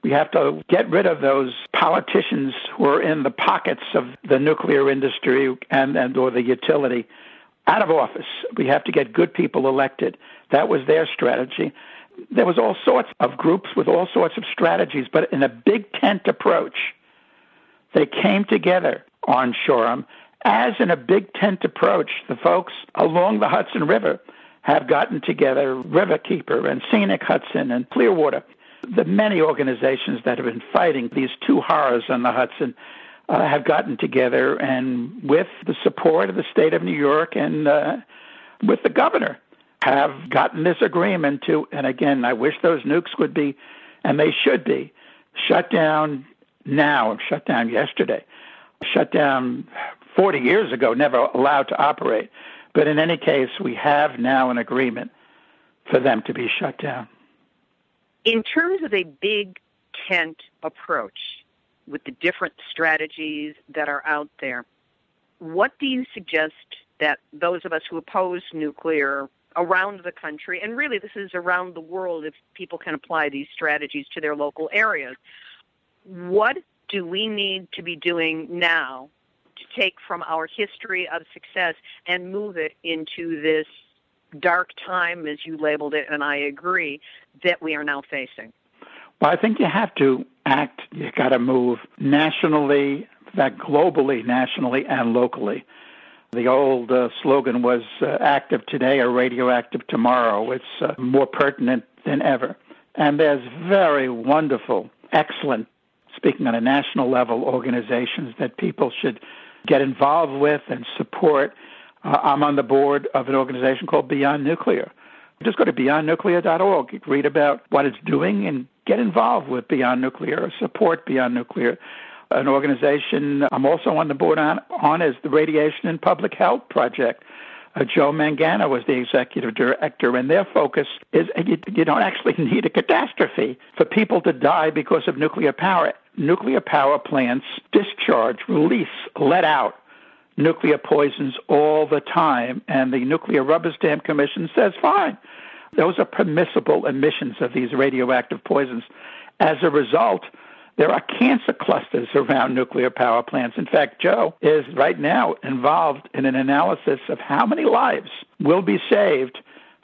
We have to get rid of those politicians who are in the pockets of the nuclear industry and, and or the utility out of office. We have to get good people elected. That was their strategy there was all sorts of groups with all sorts of strategies, but in a big tent approach, they came together on Shoreham. As in a big tent approach, the folks along the Hudson River have gotten together, Riverkeeper and Scenic Hudson and Clearwater, the many organizations that have been fighting these two horrors on the Hudson. Uh, have gotten together and with the support of the state of New York and uh, with the governor have gotten this agreement to, and again, I wish those nukes would be, and they should be, shut down now, shut down yesterday, shut down 40 years ago, never allowed to operate. But in any case, we have now an agreement for them to be shut down. In terms of a big tent approach with the different strategies that are out there, what do you suggest that those of us who oppose nuclear around the country, and really this is around the world if people can apply these strategies to their local areas, what do we need to be doing now take from our history of success and move it into this dark time, as you labeled it, and I agree, that we are now facing? Well, I think you have to act. You've got to move nationally, that globally, nationally, and locally. The old uh, slogan was uh, active today or radioactive tomorrow. It's uh, more pertinent than ever. And there's very wonderful, excellent, speaking on a national level, organizations that people should get involved with and support. Uh, I'm on the board of an organization called Beyond Nuclear. Just go to beyondnuclear.org, read about what it's doing, and get involved with Beyond Nuclear or support Beyond Nuclear. An organization I'm also on the board on, on is the Radiation and Public Health Project. Uh, Joe Mangano was the executive director, and their focus is you, you don't actually need a catastrophe for people to die because of nuclear power. Nuclear power plants discharge, release, let out nuclear poisons all the time, and the Nuclear Rubber Stamp Commission says fine. Those are permissible emissions of these radioactive poisons. As a result, there are cancer clusters around nuclear power plants. In fact, Joe is right now involved in an analysis of how many lives will be saved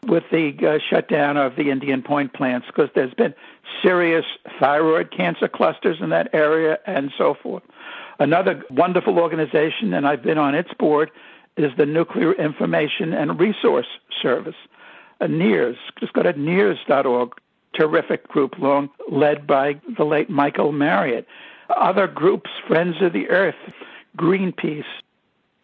with the uh, shutdown of the Indian Point plants because there's been serious thyroid cancer clusters in that area and so forth. Another wonderful organization, and I've been on its board, is the Nuclear Information and Resource Service, uh, NIRS. Just go to NIRS.org terrific group long led by the late Michael Mariotte. Other groups, Friends of the Earth, Greenpeace.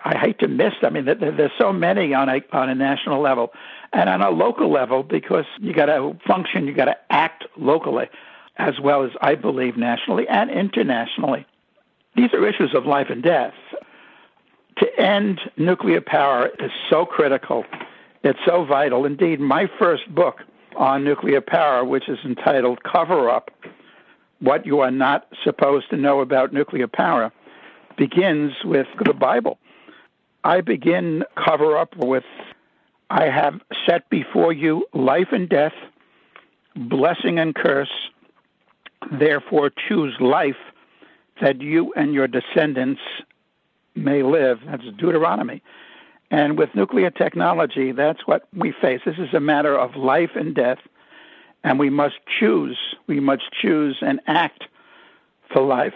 I hate to miss. them. I mean, there's so many on a on a national level, and on a local level because you got to function, you got to act locally, as well as I believe nationally and internationally. These are issues of life and death. To end nuclear power is so critical. It's so vital. Indeed, my first book on nuclear power, which is entitled Cover Up What You Are Not Supposed to Know About Nuclear Power, begins with the Bible. I begin Cover Up with I have set before you life and death, blessing and curse. Therefore, choose life that you and your descendants may live. That's Deuteronomy. And with nuclear technology, that's what we face. This is a matter of life and death, and we must choose. We must choose and act for life.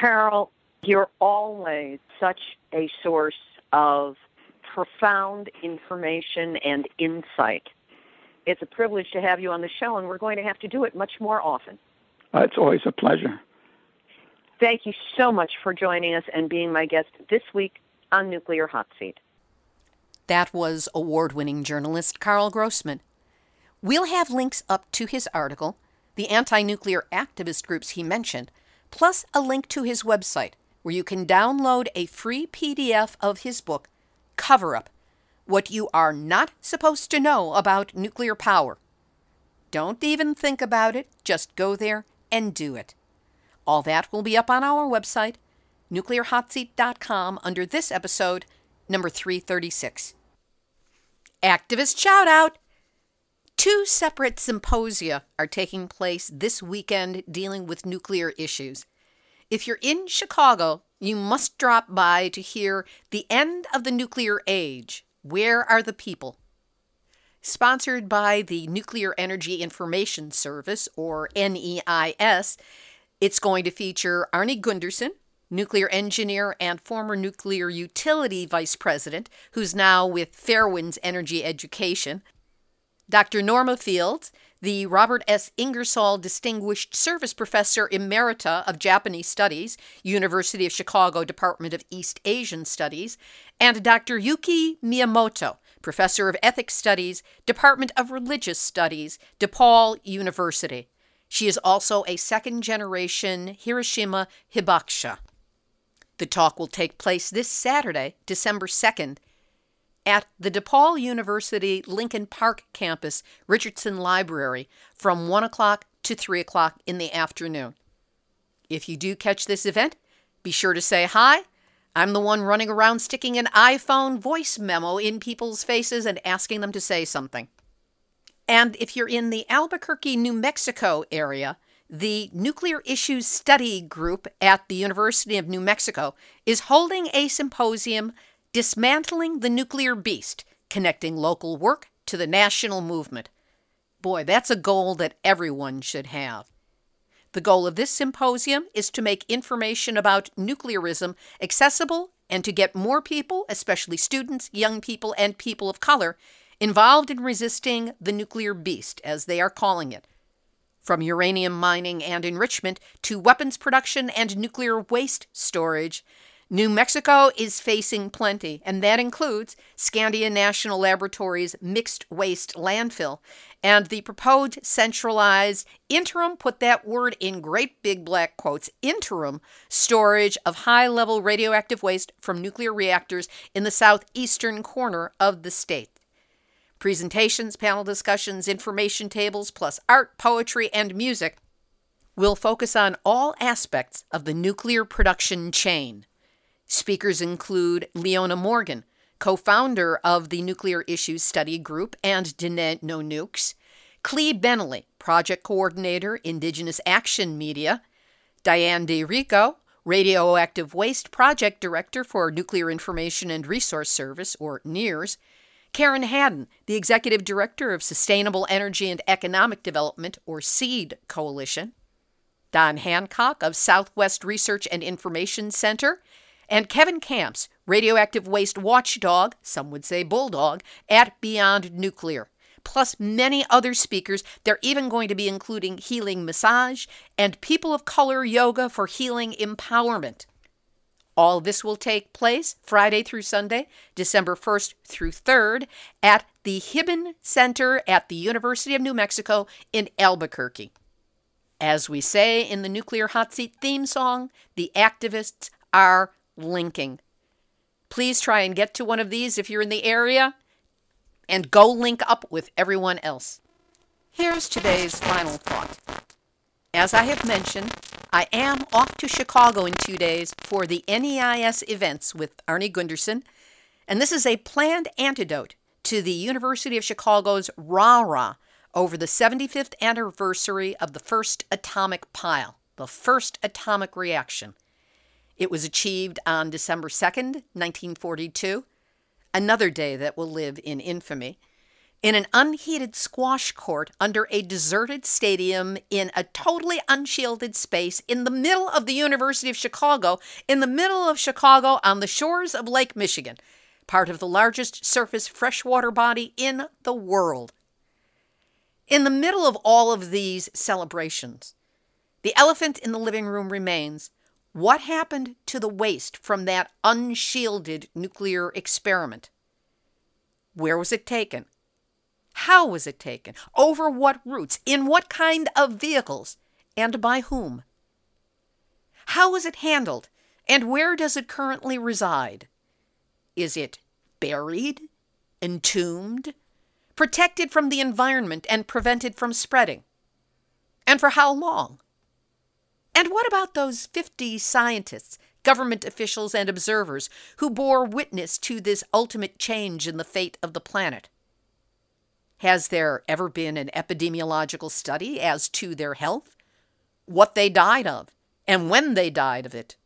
Karl, you're always such a source of profound information and insight. It's a privilege to have you on the show, and we're going to have to do it much more often. Uh, it's always a pleasure. Thank you so much for joining us and being my guest this week on Nuclear Hot Seat. That was award winning journalist Karl Grossman. We'll have links up to his article, the anti nuclear activist groups he mentioned, plus a link to his website where you can download a free PDF of his book, Cover Up What You Are Not Supposed to Know About Nuclear Power. Don't even think about it, just go there and do it. All that will be up on our website, nuclearhotseat.com under this episode, number 336. Activist shout out! Two separate symposia are taking place this weekend dealing with nuclear issues. If you're in Chicago, you must drop by to hear The End of the Nuclear Age Where Are the People? Sponsored by the Nuclear Energy Information Service, or NEIS, it's going to feature Arnie Gundersen, nuclear engineer and former nuclear utility vice president, who's now with Fairewinds Energy Education. Dr. Norma Fields, the Robert S. Ingersoll Distinguished Service Professor Emerita of Japanese Studies, University of Chicago Department of East Asian Studies, and Dr. Yuki Miyamoto, Professor of Ethics Studies, Department of Religious Studies, DePaul University. She is also a second generation Hiroshima Hibakusha. The talk will take place this Saturday, December 2nd, at the DePaul University Lincoln Park campus, Richardson Library, from 1 o'clock to 3 o'clock in the afternoon. If you do catch this event, be sure to say hi. I'm the one running around sticking an iPhone voice memo in people's faces and asking them to say something. And if you're in the Albuquerque, New Mexico area, the Nuclear Issues Study Group at the University of New Mexico is holding a symposium dismantling the nuclear beast, connecting local work to the national movement. Boy, that's a goal that everyone should have. The goal of this symposium is to make information about nuclearism accessible and to get more people, especially students, young people, and people of color, involved in resisting the nuclear beast, as they are calling it. From uranium mining and enrichment to weapons production and nuclear waste storage, New Mexico is facing plenty, and that includes Sandia National Laboratory's mixed waste landfill and the proposed centralized interim, put that word in great big black quotes, interim storage of high level radioactive waste from nuclear reactors in the southeastern corner of the state. Presentations, panel discussions, information tables, plus art, poetry, and music will focus on all aspects of the nuclear production chain Speakers include Leona Morgan, co founder of the Nuclear Issues Study Group and Diné No Nukes, Klee Benally, project coordinator, Indigenous Action Media, Diane D'Arrigo, radioactive waste project director for Nuclear Information and Resource Service, or NIRS, Karen Hadden, the executive director of Sustainable Energy and Economic Development, or SEED Coalition, Don Hancock of Southwest Research and Information Center, and Kevin Kamps, radioactive waste watchdog, some would say bulldog, at Beyond Nuclear. Plus, many other speakers. They're even going to be including healing massage and people of color yoga for healing empowerment. All this will take place Friday through Sunday, December 1st through 3rd, at the Hibben Center at the University of New Mexico in Albuquerque. As we say in the Nuclear Hot Seat theme song, the activists are linking. Please try and get to one of these if you're in the area and go link up with everyone else. Here's today's final thought. As I have mentioned, I am off to Chicago in two days for the NEIS events with Arnie Gundersen, and this is a planned antidote to the University of Chicago's rah rah over the 75th anniversary of the first atomic pile, the first atomic reaction. It was achieved on December 2nd, 1942, another day that will live in infamy, in an unheated squash court under a deserted stadium in a totally unshielded space in the middle of the University of Chicago, in the middle of Chicago on the shores of Lake Michigan, part of the largest surface freshwater body in the world. In the middle of all of these celebrations, the elephant in the living room remains what happened to the waste from that unshielded nuclear experiment? Where was it taken? How was it taken? Over what routes? In what kind of vehicles? And by whom? How was it handled? And where does it currently reside? Is it buried? Entombed? Protected from the environment and prevented from spreading? And for how long? And what about those 50 scientists, government officials, and observers who bore witness to this ultimate change in the fate of the planet? Has there ever been an epidemiological study as to their health? What they died of, and when they died of it?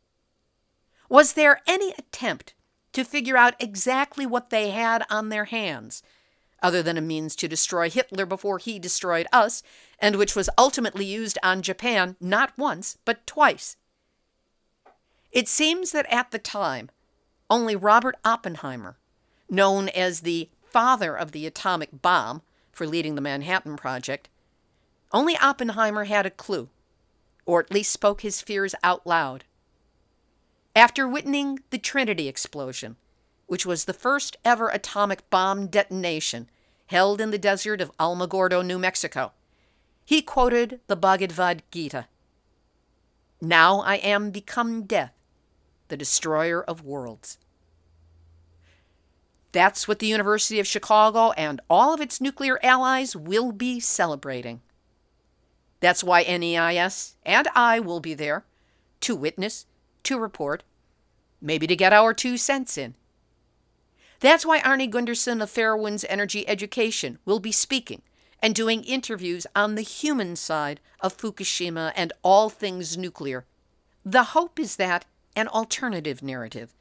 Was there any attempt to figure out exactly what they had on their hands other than a means to destroy Hitler before he destroyed us, and which was ultimately used on Japan not once, but twice. It seems that at the time, only Robert Oppenheimer, known as the father of the atomic bomb for leading the Manhattan Project, only Oppenheimer had a clue, or at least spoke his fears out loud. After witnessing the Trinity explosion, which was the first ever atomic bomb detonation held in the desert of Alamogordo, New Mexico. He quoted the Bhagavad Gita Now I am become death, the destroyer of worlds. That's what the University of Chicago and all of its nuclear allies will be celebrating. That's why NEIS and I will be there to witness, to report, maybe to get our two cents in. That's why Arnie Gundersen of Fairewinds Energy Education will be speaking and doing interviews on the human side of Fukushima and all things nuclear. The hope is that an alternative narrative,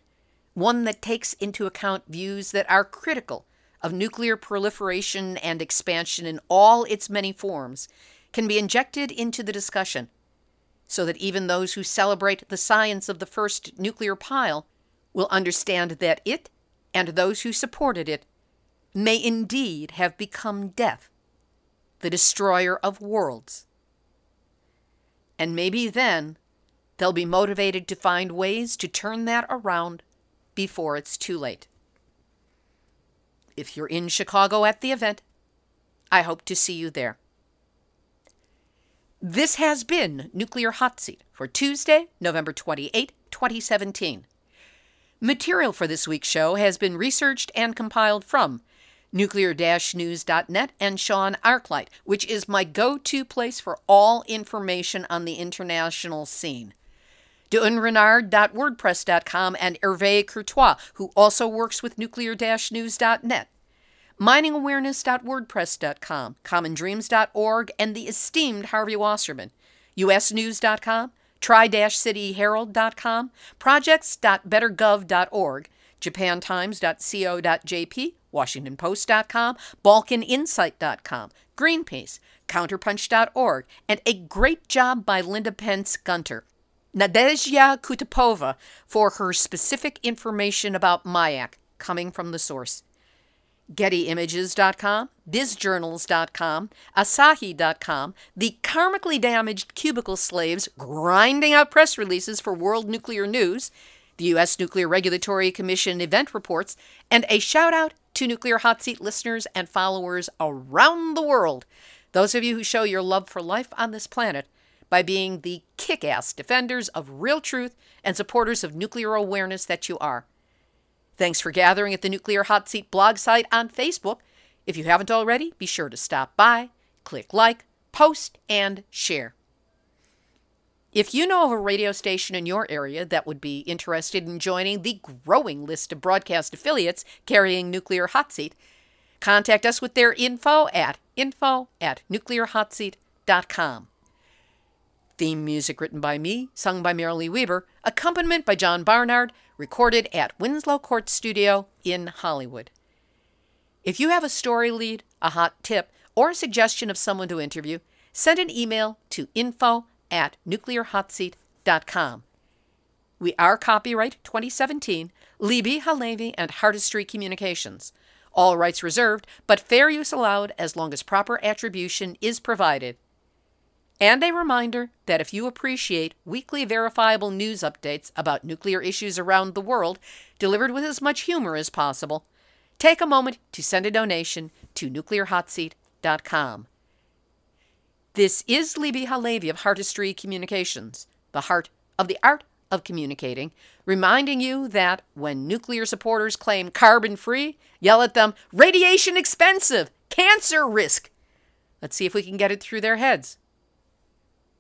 one that takes into account views that are critical of nuclear proliferation and expansion in all its many forms, can be injected into the discussion so that even those who celebrate the science of the first nuclear pile will understand that it and those who supported it may indeed have become death, the destroyer of worlds. And maybe then they'll be motivated to find ways to turn that around before it's too late. If you're in Chicago at the event, I hope to see you there. This has been Nuclear Hot Seat for Tuesday, November 28, 2017. Material for this week's show has been researched and compiled from nuclear-news.net and Sean Arclight, which is my go-to place for all information on the international scene. dunrenard.wordpress.com and Hervé Courtois, who also works with nuclear-news.net miningawareness.wordpress.com, commondreams.org, and the esteemed Harvey Wasserman, usnews.com, tri-cityherald.com, projects.bettergov.org, japantimes.co.jp, washingtonpost.com, balkaninsight.com, Greenpeace, counterpunch.org, and a great job by Linda Pentz Gunter. Nadezhda Kutepova for her specific information about Mayak coming from the source. GettyImages.com, BizJournals.com, Asahi.com, the karmically damaged cubicle slaves grinding out press releases for World Nuclear News, the U.S. Nuclear Regulatory Commission event reports, and a shout out to Nuclear Hot Seat listeners and followers around the world. Those of you who show your love for life on this planet by being the kick ass defenders of real truth and supporters of nuclear awareness that you are. Thanks for gathering at the Nuclear Hot Seat blog site on Facebook. If you haven't already, be sure to stop by, click like, post, and share. If you know of a radio station in your area that would be interested in joining the growing list of broadcast affiliates carrying Nuclear Hot Seat, contact us with their info at info at nuclearhotseat.com. Theme music written by me, sung by Marilee Weber, accompaniment by John Barnard, recorded at Winslow Court Studio in Hollywood. If you have a story lead, a hot tip, or a suggestion of someone to interview, send an email to info at nuclearhotseat.com. We are copyright 2017, Libbe HaLevy and Heartistry Communications. All rights reserved, but fair use allowed as long as proper attribution is provided. And a reminder that if you appreciate weekly verifiable news updates about nuclear issues around the world, delivered with as much humor as possible, take a moment to send a donation to nuclearhotseat.com. This is Libbe HaLevy of Heartistry Communications, the heart of the art of communicating, reminding you that when nuclear supporters claim carbon free, yell at them, radiation expensive, cancer risk. Let's see if we can get it through their heads.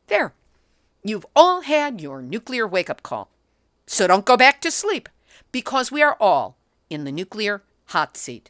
There. You've all had your nuclear wake up call. So don't go back to sleep, because we are all in the nuclear hot seat.